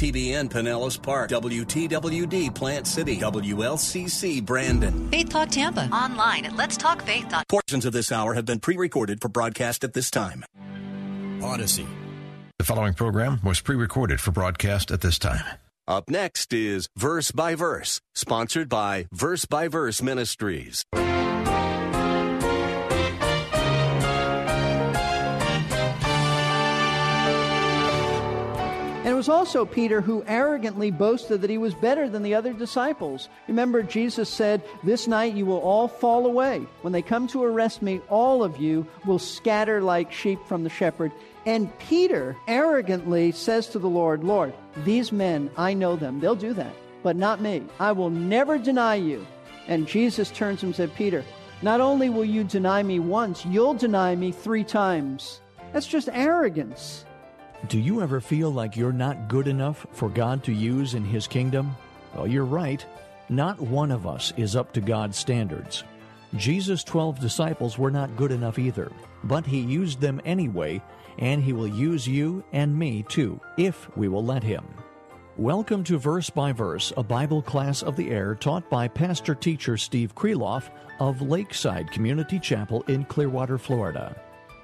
WTBN Pinellas Park, WTWD Plant City, WLCC Brandon. Faith Talk Tampa. Online at Let's Talk letstalkfaith.com. Portions of this hour have been pre recorded for broadcast at this time. Odyssey. The following program was pre recorded for broadcast at this time. Up next is Verse by Verse, sponsored by Verse by Verse Ministries. Was also Peter who arrogantly boasted that he was better than the other disciples. Remember, Jesus said, This night you will all fall away. When they come to arrest me, all of you will scatter like sheep from the shepherd. And Peter arrogantly says to the Lord, Lord, these men, I know them. They'll do that, but not me. I will never deny you. And Jesus turns and said, Peter, not only will you deny me once, you'll deny me three times. That's just arrogance. Do you ever feel like you're not good enough for God to use in His kingdom? Well, you're right. Not one of us is up to God's standards. Jesus' 12 disciples were not good enough either, but He used them anyway, and He will use you and me too, if we will let Him. Welcome to Verse by Verse, a Bible class of the air taught by pastor teacher Steve Kreloff of Lakeside Community Chapel in Clearwater, Florida.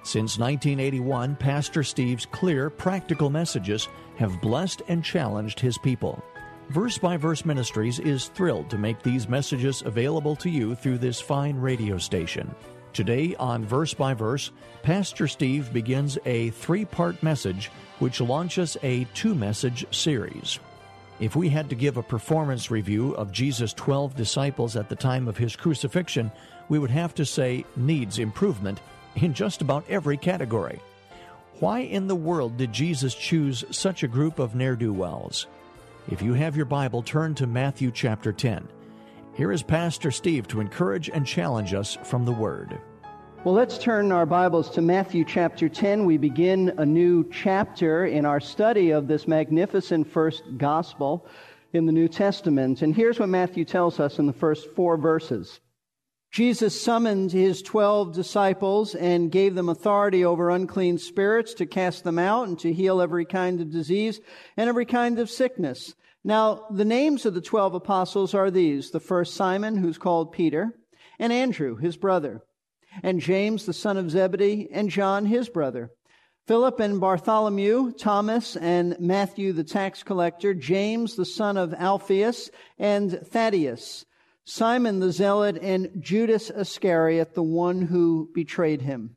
Since 1981, Pastor Steve's clear, practical messages have blessed and challenged his people. Verse by Verse Ministries is thrilled to make these messages available to you through this fine radio station. Today on Verse by Verse, Pastor Steve begins a three part message which launches a two message series. If we had to give a performance review of Jesus' 12 disciples at the time of his crucifixion, we would have to say needs improvement in just about every category. Why in the world did Jesus choose such a group of ne'er do wells? If you have your Bible, turn to Matthew chapter 10. Here is Pastor Steve to encourage and challenge us from the Word. Well, let's turn our Bibles to Matthew chapter 10. We begin a new chapter in our study of this magnificent first gospel in the New Testament. And here's what Matthew tells us in the first four verses. Jesus summoned his twelve disciples and gave them authority over unclean spirits to cast them out and to heal every kind of disease and every kind of sickness. Now, the names of the twelve apostles are these. The first Simon, who's called Peter, and Andrew, his brother, and James, the son of Zebedee, and John, his brother, Philip and Bartholomew, Thomas and Matthew, the tax collector, James, the son of Alphaeus, and Thaddeus, Simon the Zealot, and Judas Iscariot, the one who betrayed him.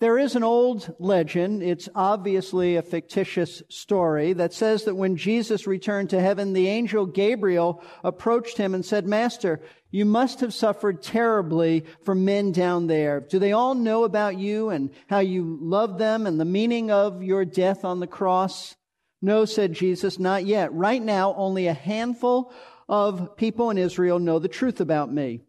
There is an old legend, it's obviously a fictitious story, that says that when Jesus returned to heaven, the angel Gabriel approached him and said, Master, you must have suffered terribly for men down there. Do they all know about you and how you love them and the meaning of your death on the cross? No, said Jesus, not yet. Right now, only a handful of people in Israel know the truth about me.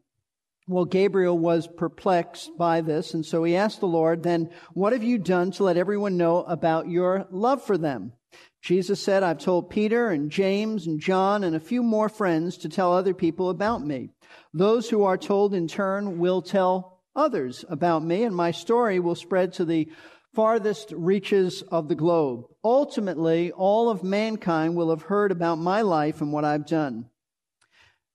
Well, Gabriel was perplexed by this, and so he asked the Lord, Then what have you done to let everyone know about your love for them? Jesus said, I've told Peter and James and John and a few more friends to tell other people about me. Those who are told in turn will tell others about me, and my story will spread to the farthest reaches of the globe. Ultimately, all of mankind will have heard about my life and what I've done.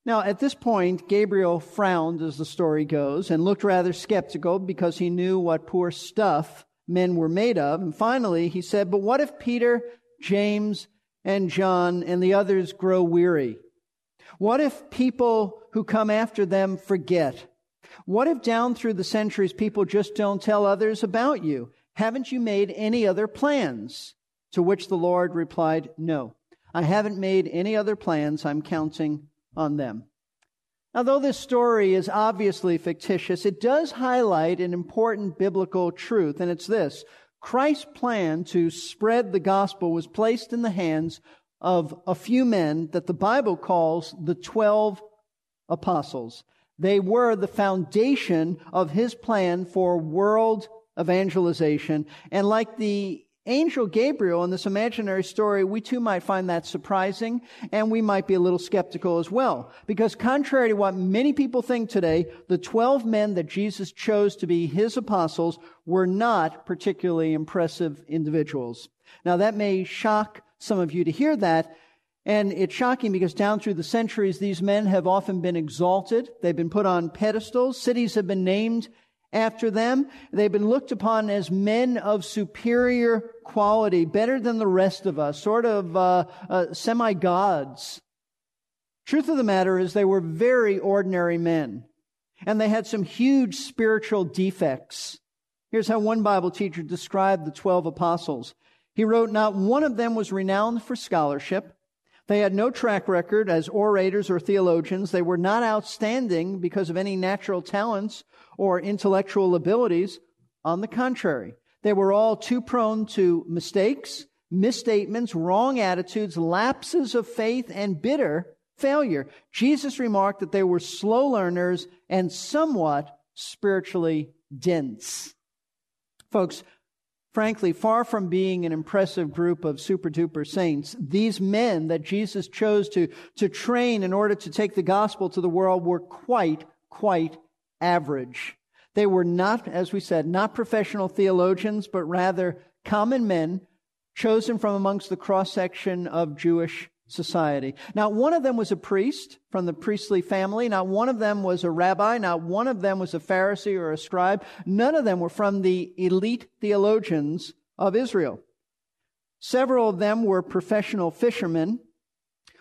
Now, at this point, Gabriel frowned, as the story goes, and looked rather skeptical because he knew what poor stuff men were made of. And finally, he said, But what if Peter, James, and John and the others grow weary? What if people who come after them forget? What if down through the centuries people just don't tell others about you? Haven't you made any other plans? To which the Lord replied, No, I haven't made any other plans. I'm counting on them. Now, though this story is obviously fictitious, it does highlight an important biblical truth, and it's this Christ's plan to spread the gospel was placed in the hands of a few men that the Bible calls the 12 apostles. They were the foundation of his plan for world evangelization. And like the angel Gabriel in this imaginary story, we too might find that surprising and we might be a little skeptical as well. Because contrary to what many people think today, the 12 men that Jesus chose to be his apostles were not particularly impressive individuals. Now that may shock some of you to hear that. And it's shocking because down through the centuries, these men have often been exalted. They've been put on pedestals. Cities have been named after them. They've been looked upon as men of superior quality, better than the rest of us, sort of uh, uh, semi gods. Truth of the matter is, they were very ordinary men, and they had some huge spiritual defects. Here's how one Bible teacher described the 12 apostles. He wrote, Not one of them was renowned for scholarship. They had no track record as orators or theologians. They were not outstanding because of any natural talents or intellectual abilities. On the contrary, they were all too prone to mistakes, misstatements, wrong attitudes, lapses of faith, and bitter failure. Jesus remarked that they were slow learners and somewhat spiritually dense. Folks, frankly, far from being an impressive group of super duper saints, these men that Jesus chose to, to train in order to take the gospel to the world were quite, quite average. They were not, as we said, not professional theologians, but rather common men chosen from amongst the cross section of Jewish society. Not one of them was a priest from the priestly family. Not one of them was a rabbi. Not one of them was a Pharisee or a scribe. None of them were from the elite theologians of Israel. Several of them were professional fishermen.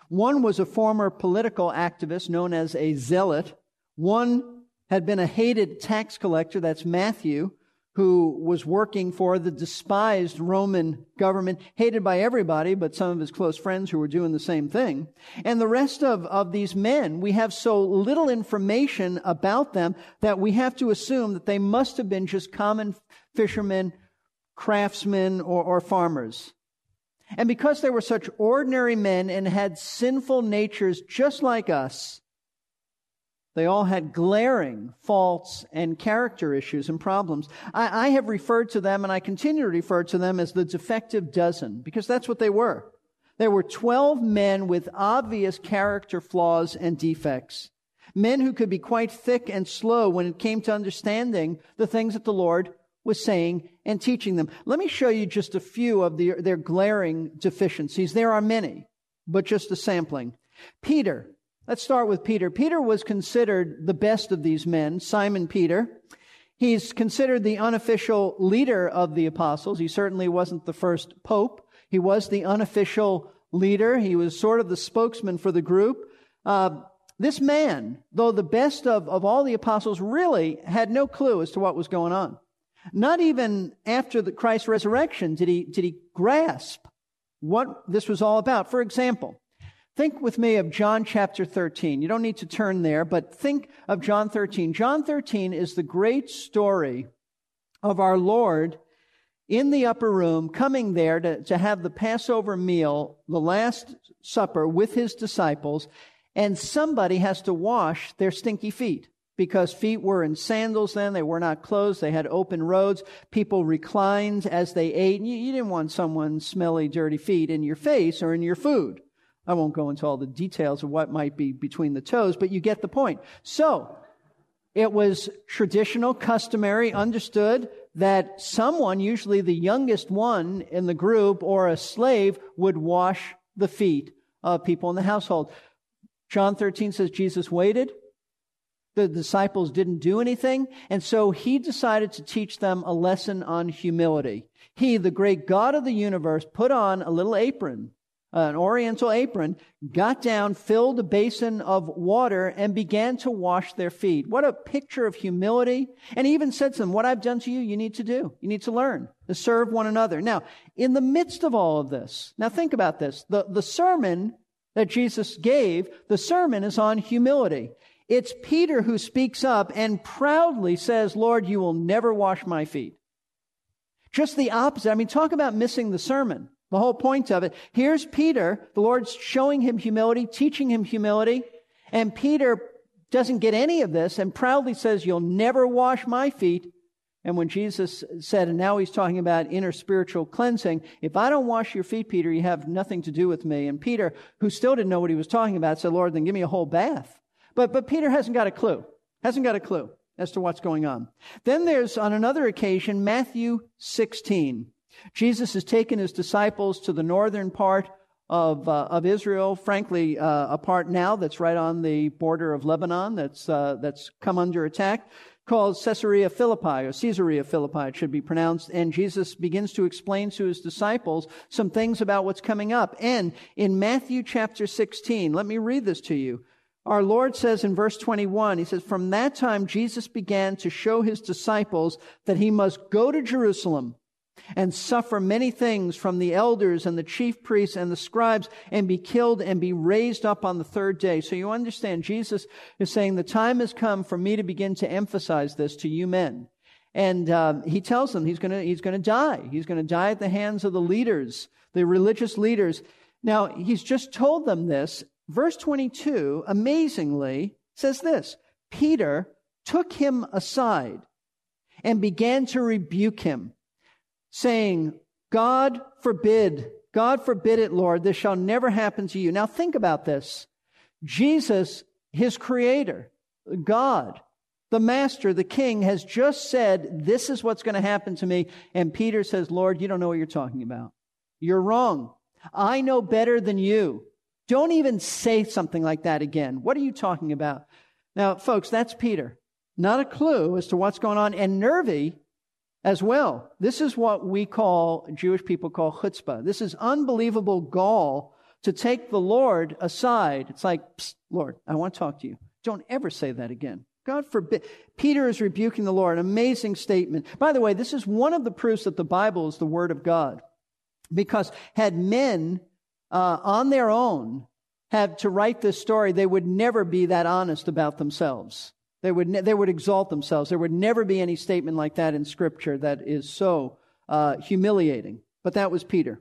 One was a former political activist known as a zealot. One had been a hated tax collector, that's Matthew, who was working for the despised Roman government, hated by everybody, but some of his close friends who were doing the same thing. And the rest of, of these men, we have so little information about them that we have to assume that they must have been just common fishermen, craftsmen, or, or farmers. And because they were such ordinary men and had sinful natures just like us, they all had glaring faults and character issues and problems. I, I, have referred to them, and I continue to refer to them as the defective dozen, because that's what they were. There were 12 men with obvious character flaws and defects. Men who could be quite thick and slow when it came to understanding the things that the Lord was saying and teaching them. Let me show you just a few of the, their glaring deficiencies. There are many, but just a sampling. Peter, Let's start with Peter. Peter was considered the best of these men, Simon Peter. He's considered the unofficial leader of the apostles. He certainly wasn't the first pope. He was the unofficial leader. He was sort of the spokesman for the group. Uh, this man, though the best of, of all the apostles, really had no clue as to what was going on. Not even after the Christ's resurrection did he, did he grasp what this was all about. For example, Think with me of John chapter 13. You don't need to turn there, but think of John 13. John 13 is the great story of our Lord in the upper room, coming there to, to have the Passover meal, the Last Supper with his disciples, and somebody has to wash their stinky feet because feet were in sandals then. They were not closed. They had open roads. People reclined as they ate. You, you didn't want someone's smelly, dirty feet in your face or in your food. I won't go into all the details of what might be between the toes, but you get the point. So, it was traditional, customary, understood that someone, usually the youngest one in the group or a slave, would wash the feet of people in the household. John 13 says Jesus waited. The disciples didn't do anything. And so he decided to teach them a lesson on humility. He, the great God of the universe, put on a little apron an oriental apron, got down, filled a basin of water, and began to wash their feet. What a picture of humility. And he even said to them, What I've done to you, you need to do. You need to learn to serve one another. Now, in the midst of all of this, now think about this. The, the sermon that Jesus gave, the sermon is on humility. It's Peter who speaks up and proudly says, Lord, you will never wash my feet. Just the opposite. I mean, talk about missing the sermon. The whole point of it. Here's Peter. The Lord's showing him humility, teaching him humility. And Peter doesn't get any of this and proudly says, You'll never wash my feet. And when Jesus said, and now he's talking about inner spiritual cleansing, if I don't wash your feet, Peter, you have nothing to do with me. And Peter, who still didn't know what he was talking about, said, Lord, then give me a whole bath. But, but Peter hasn't got a clue. Hasn't got a clue as to what's going on. Then there's, on another occasion, Matthew 16. Jesus has taken his disciples to the northern part of, uh, of Israel, frankly, uh, a part now that's right on the border of Lebanon that's, uh, that's come under attack, called Caesarea Philippi, or Caesarea Philippi, it should be pronounced. And Jesus begins to explain to his disciples some things about what's coming up. And in Matthew chapter 16, let me read this to you. Our Lord says in verse 21, He says, From that time Jesus began to show His disciples that He must go to Jerusalem and suffer many things from the elders and the chief priests and the scribes and be killed and be raised up on the third day. So you understand, Jesus is saying the time has come for me to begin to emphasize this to you men. And uh, he tells them he's going he's going to die. He's going to die at the hands of the leaders, the religious leaders. Now he's just told them this. Verse 22, amazingly, says this: Peter took him aside and began to rebuke him saying, God forbid, God forbid it, Lord, this shall never happen to you. Now think about this. Jesus, his creator, God, the master, the king, has just said, This is what's going to happen to me. And Peter says, Lord, you don't know what you're talking about. You're wrong. I know better than you. Don't even say something like that again. What are you talking about? Now, folks, that's Peter. Not a clue as to what's going on. And Nervi, as well. This is what we call, Jewish people call chutzpah. This is unbelievable gall to take the Lord aside. It's like, Lord, I want to talk to you. Don't ever say that again. God forbid. Peter is rebuking the Lord. An Amazing statement. By the way, this is one of the proofs that the Bible is the Word of God. Because had men uh, on their own had to write this story, they would never be that honest about themselves. They would, ne- they would exalt themselves. There would never be any statement like that in Scripture that is so uh, humiliating. But that was Peter.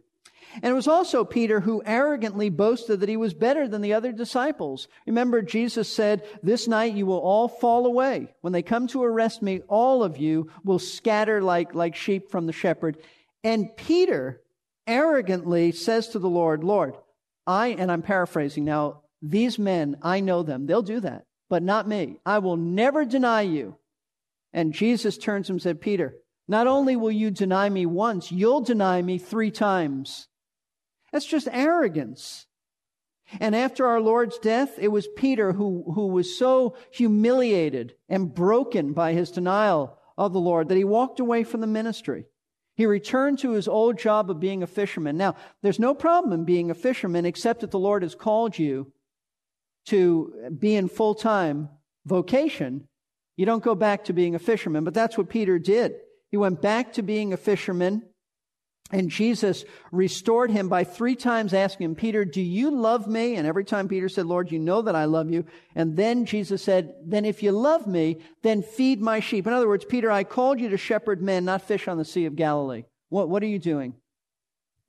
And it was also Peter who arrogantly boasted that he was better than the other disciples. Remember, Jesus said, This night you will all fall away. When they come to arrest me, all of you will scatter like, like sheep from the shepherd. And Peter arrogantly says to the Lord, Lord, I, and I'm paraphrasing now, these men, I know them. They'll do that but not me. I will never deny you. And Jesus turns him and said, Peter, not only will you deny me once, you'll deny me three times. That's just arrogance. And after our Lord's death, it was Peter who, who was so humiliated and broken by his denial of the Lord that he walked away from the ministry. He returned to his old job of being a fisherman. Now, there's no problem in being a fisherman except that the Lord has called you to be in full time vocation, you don't go back to being a fisherman. But that's what Peter did. He went back to being a fisherman, and Jesus restored him by three times asking him, Peter, do you love me? And every time Peter said, Lord, you know that I love you. And then Jesus said, Then if you love me, then feed my sheep. In other words, Peter, I called you to shepherd men, not fish on the Sea of Galilee. What, what are you doing?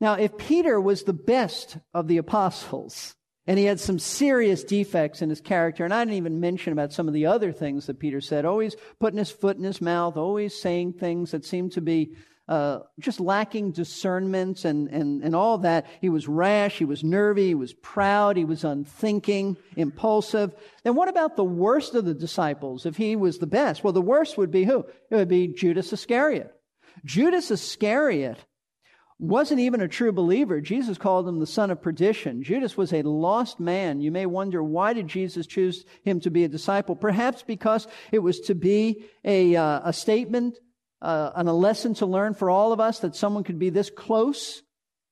Now, if Peter was the best of the apostles, and he had some serious defects in his character. And I didn't even mention about some of the other things that Peter said, always putting his foot in his mouth, always saying things that seemed to be uh, just lacking discernment and, and, and all that. He was rash, he was nervy, he was proud, he was unthinking, impulsive. Then what about the worst of the disciples if he was the best? Well, the worst would be who? It would be Judas Iscariot. Judas Iscariot wasn't even a true believer. Jesus called him the son of perdition. Judas was a lost man. You may wonder why did Jesus choose him to be a disciple? Perhaps because it was to be a, uh, a statement uh, and a lesson to learn for all of us that someone could be this close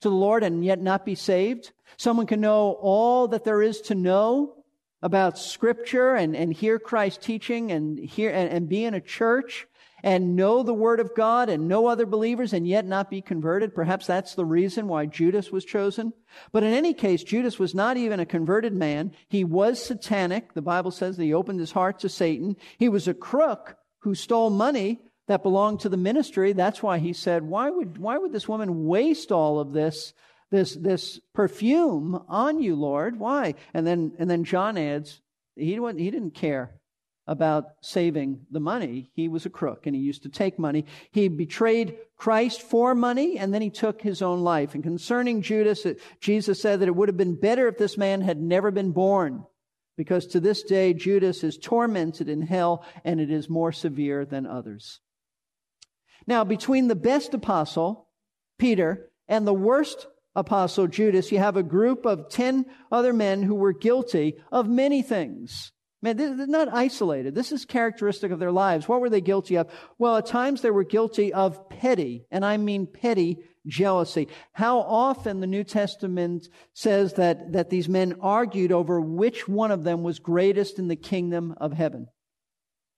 to the Lord and yet not be saved. Someone can know all that there is to know about Scripture and, and hear Christ teaching and hear and, and be in a church and know the Word of God and know other believers and yet not be converted. Perhaps that's the reason why Judas was chosen. But in any case, Judas was not even a converted man. He was satanic. The Bible says that he opened his heart to Satan. He was a crook who stole money that belonged to the ministry. That's why he said, why would, why would this woman waste all of this, this, this perfume on you, Lord? Why? And then, and then John adds, he, he didn't care about saving the money. He was a crook and he used to take money. He betrayed Christ for money and then he took his own life. And concerning Judas, Jesus said that it would have been better if this man had never been born because to this day Judas is tormented in hell and it is more severe than others. Now, between the best apostle Peter, and the worst apostle, Judas, you have a group of 10 other men who were guilty of many things. Man, is not isolated. This is characteristic of their lives. What were they guilty of? Well, at times they were guilty of petty, and I mean petty jealousy. How often the New Testament says that, that these men argued over which one of them was greatest in the kingdom of heaven.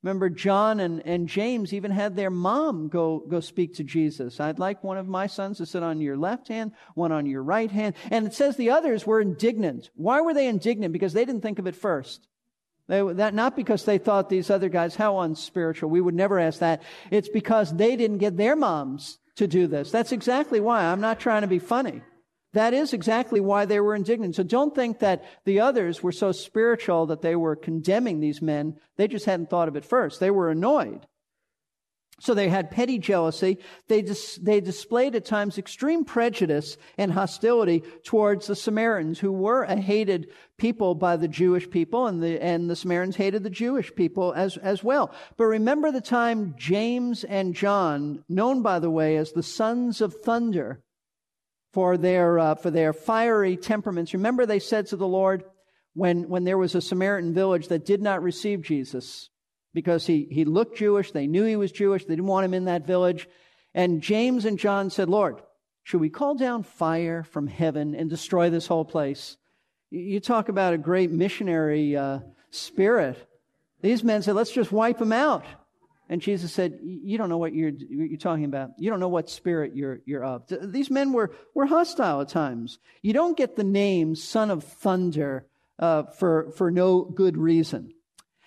Remember, John and, and James even had their mom go, go speak to Jesus. I'd like one of my sons to sit on your left hand, one on your right hand. And it says the others were indignant. Why were they indignant? Because they didn't think of it first. They, that, not because they thought these other guys, how unspiritual. We would never ask that. It's because they didn't get their moms to do this. That's exactly why. I'm not trying to be funny. That is exactly why they were indignant. So don't think that the others were so spiritual that they were condemning these men. They just hadn't thought of it first. They were annoyed. So they had petty jealousy. They, dis- they displayed at times extreme prejudice and hostility towards the Samaritans, who were a hated people by the Jewish people, and the, and the Samaritans hated the Jewish people as, as well. But remember the time James and John, known by the way as the sons of thunder, for their, uh, for their fiery temperaments. Remember, they said to the Lord when, when there was a Samaritan village that did not receive Jesus because he, he looked Jewish, they knew he was Jewish, they didn't want him in that village. And James and John said, Lord, should we call down fire from heaven and destroy this whole place? You talk about a great missionary uh, spirit. These men said, let's just wipe them out. And Jesus said, You don't know what you're, you're talking about. You don't know what spirit you're, you're of. These men were, were hostile at times. You don't get the name Son of Thunder uh, for, for no good reason.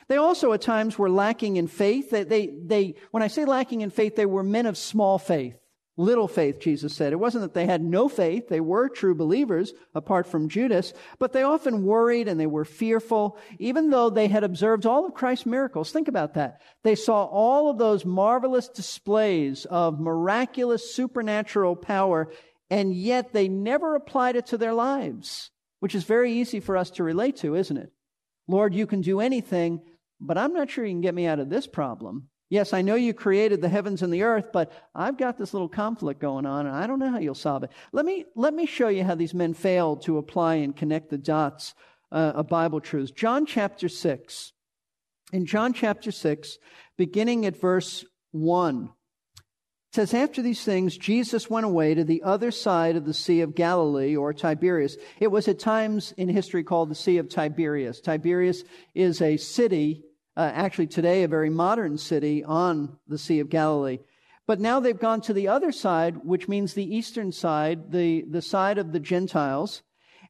They also at times were lacking in faith. They, they, they, when I say lacking in faith, they were men of small faith. Little faith, Jesus said. It wasn't that they had no faith. They were true believers, apart from Judas, but they often worried and they were fearful, even though they had observed all of Christ's miracles. Think about that. They saw all of those marvelous displays of miraculous supernatural power, and yet they never applied it to their lives, which is very easy for us to relate to, isn't it? Lord, you can do anything, but I'm not sure you can get me out of this problem. Yes, I know you created the heavens and the earth, but I've got this little conflict going on and I don't know how you'll solve it. Let me, let me show you how these men failed to apply and connect the dots uh, of Bible truths. John chapter 6. In John chapter 6, beginning at verse 1, it says, After these things, Jesus went away to the other side of the Sea of Galilee, or Tiberias. It was at times in history called the Sea of Tiberias. Tiberias is a city uh, actually today a very modern city on the Sea of Galilee. But now they've gone to the other side, which means the eastern side, the, the side of the Gentiles.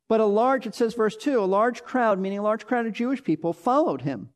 But a large, it says verse 2, a large crowd, meaning a large crowd of Jewish people, followed him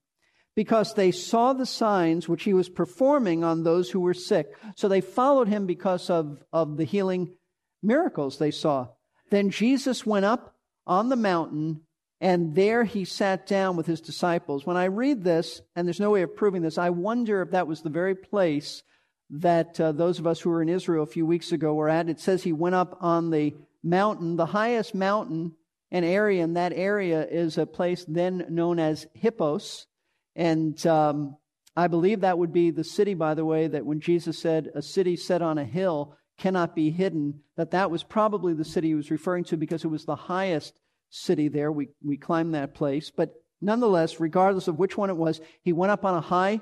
because they saw the signs which he was performing on those who were sick. So they followed him because of, of the healing miracles they saw. Then Jesus went up on the mountain and there he sat down with his disciples. When I read this, and there's no way of proving this, I wonder if that was the very place that uh, those of us who were in Israel a few weeks ago were at. It says he went up on the mountain, the highest mountain and area, and that area is a place then known as Hippos. And um, I believe that would be the city, by the way, that when Jesus said, a city set on a hill cannot be hidden, that that was probably the city he was referring to because it was the highest city there. We, we climbed that place. But nonetheless, regardless of which one it was, he went up on a high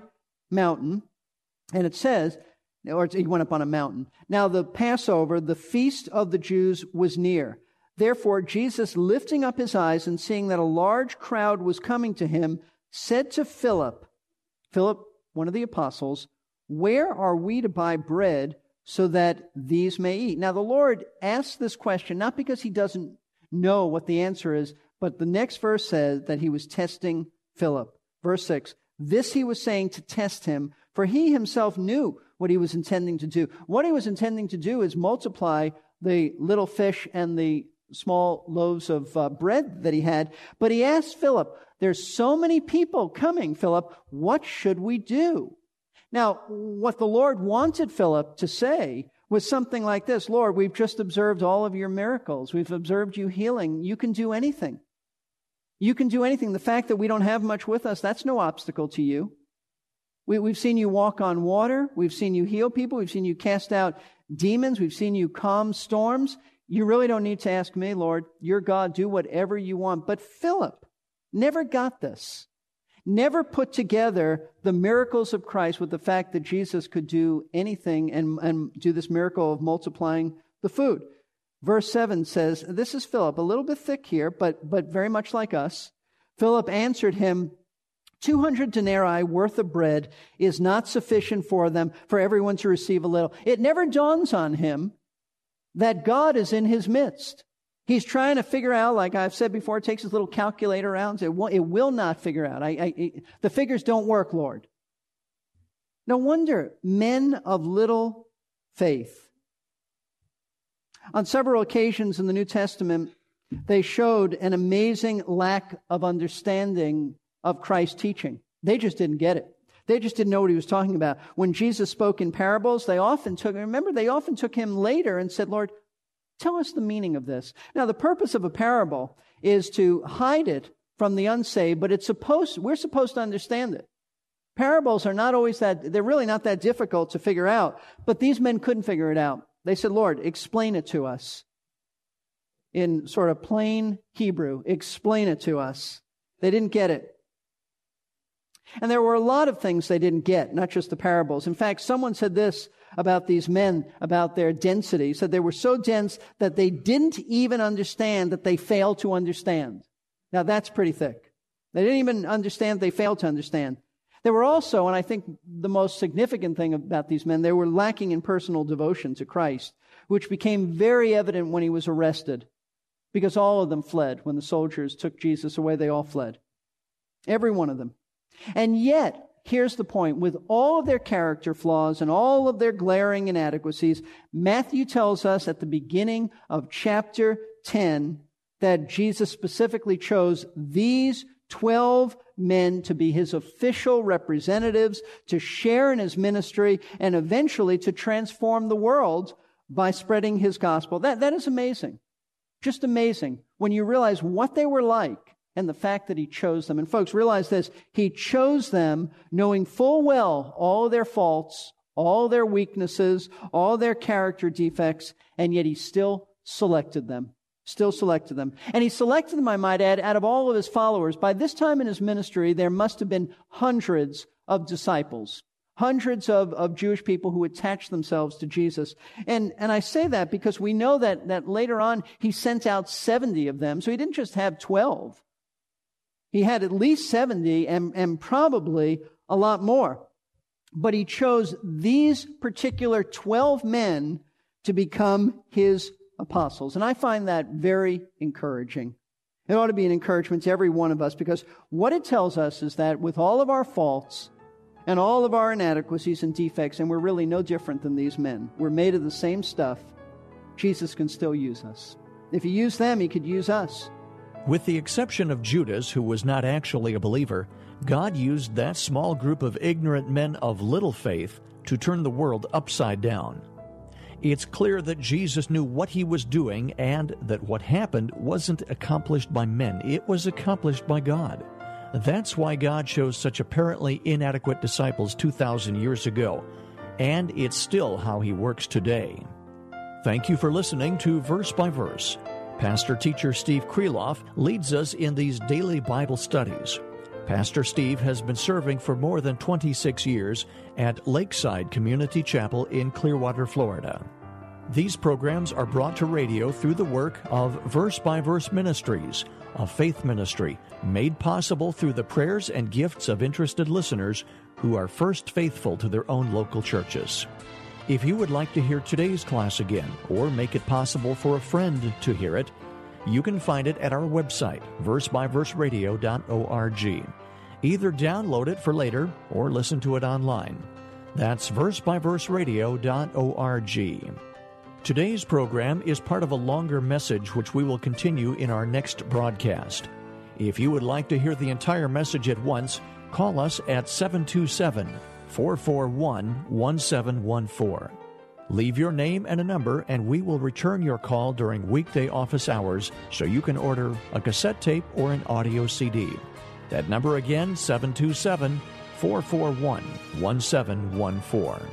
mountain. And it says, or he went up on a mountain. Now, the Passover, the feast of the Jews, was near. Therefore, Jesus, lifting up his eyes and seeing that a large crowd was coming to him, said to Philip, Philip, one of the apostles, Where are we to buy bread so that these may eat? Now, the Lord asks this question not because he doesn't know what the answer is. But the next verse says that he was testing Philip. Verse 6 This he was saying to test him, for he himself knew what he was intending to do. What he was intending to do is multiply the little fish and the small loaves of uh, bread that he had. But he asked Philip, There's so many people coming, Philip, what should we do? Now, what the Lord wanted Philip to say was something like this Lord, we've just observed all of your miracles. We've observed you healing. You can do anything. You can do anything. The fact that we don't have much with us, that's no obstacle to you. We, have seen you walk on water. We've seen you heal people. We've seen you cast out demons. We've seen you calm storms. You really don't need to ask me, Lord. You're God. Do whatever you want. But Philip never got this. Never put together the miracles of Christ with the fact that Jesus could do anything and, and do this miracle of multiplying the food. Verse 7 says, This is Philip, a little bit thick here, but, but very much like us. Philip answered him, 200 denarii worth of bread is not sufficient for them, for everyone to receive a little. It never dawns on him that God is in his midst. He's trying to figure out, like I've said before, it takes his little calculator out. It will, it will not figure out. I, I, the figures don't work, Lord. No wonder men of little faith. On several occasions in the New Testament, they showed an amazing lack of understanding of Christ's teaching. They just didn't get it. They just didn't know what he was talking about. When Jesus spoke in parables, they often took, remember, they often took him later and said, Lord, tell us the meaning of this. Now, the purpose of a parable is to hide it from the unsaved, but it's supposed, we're supposed to understand it. Parables are not always that, they're really not that difficult to figure out, but these men couldn't figure it out. They said, Lord, explain it to us. In sort of plain Hebrew, explain it to us. They didn't get it. And there were a lot of things they didn't get, not just the parables. In fact, someone said this about these men, about their density, said they were so dense that they didn't even understand that they failed to understand. Now that's pretty thick. They didn't even understand they failed to understand. They were also, and I think the most significant thing about these men, they were lacking in personal devotion to Christ, which became very evident when he was arrested, because all of them fled. When the soldiers took Jesus away, they all fled. Every one of them. And yet, here's the point with all of their character flaws and all of their glaring inadequacies, Matthew tells us at the beginning of chapter 10 that Jesus specifically chose these 12 men to be his official representatives, to share in his ministry, and eventually to transform the world by spreading his gospel. That, that is amazing. Just amazing when you realize what they were like and the fact that he chose them. And folks, realize this. He chose them knowing full well all their faults, all their weaknesses, all their character defects, and yet he still selected them. Still selected them. And he selected them, I might add, out of all of his followers. By this time in his ministry, there must have been hundreds of disciples hundreds of, of Jewish people who attached themselves to Jesus. And, and I say that because we know that, that later on he sent out 70 of them. So he didn't just have 12. He had at least 70 and, and probably a lot more. But he chose these particular 12 men to become his apostles. And I find that very encouraging. It ought to be an encouragement to every one of us because what it tells us is that with all of our faults and all of our inadequacies and defects, and we're really no different than these men, we're made of the same stuff, Jesus can still use us. If he used them, he could use us. With the exception of Judas, who was not actually a believer, God used that small group of ignorant men of little faith to turn the world upside down. It's clear that Jesus knew what he was doing and that what happened wasn't accomplished by men, it was accomplished by God. That's why God chose such apparently inadequate disciples 2,000 years ago, and it's still how he works today. Thank you for listening to Verse by Verse. Pastor teacher Steve Kreloff leads us in these daily Bible studies. Pastor Steve has been serving for more than 26 years at Lakeside Community Chapel in Clearwater, Florida. These programs are brought to radio through the work of Verse by Verse Ministries, a faith ministry made possible through the prayers and gifts of interested listeners who are first faithful to their own local churches. If you would like to hear today's class again, or make it possible for a friend to hear it, you can find it at our website, versebyverseradio.org. Either download it for later or listen to it online. That's versebyverseradio.org. Today's program is part of a longer message which we will continue in our next broadcast. If you would like to hear the entire message at once, call us at 727 441 1714. Leave your name and a number, and we will return your call during weekday office hours so you can order a cassette tape or an audio CD. That number again, 727 441 1714.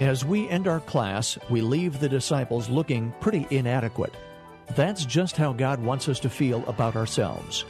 As we end our class, we leave the disciples looking pretty inadequate. That's just how God wants us to feel about ourselves.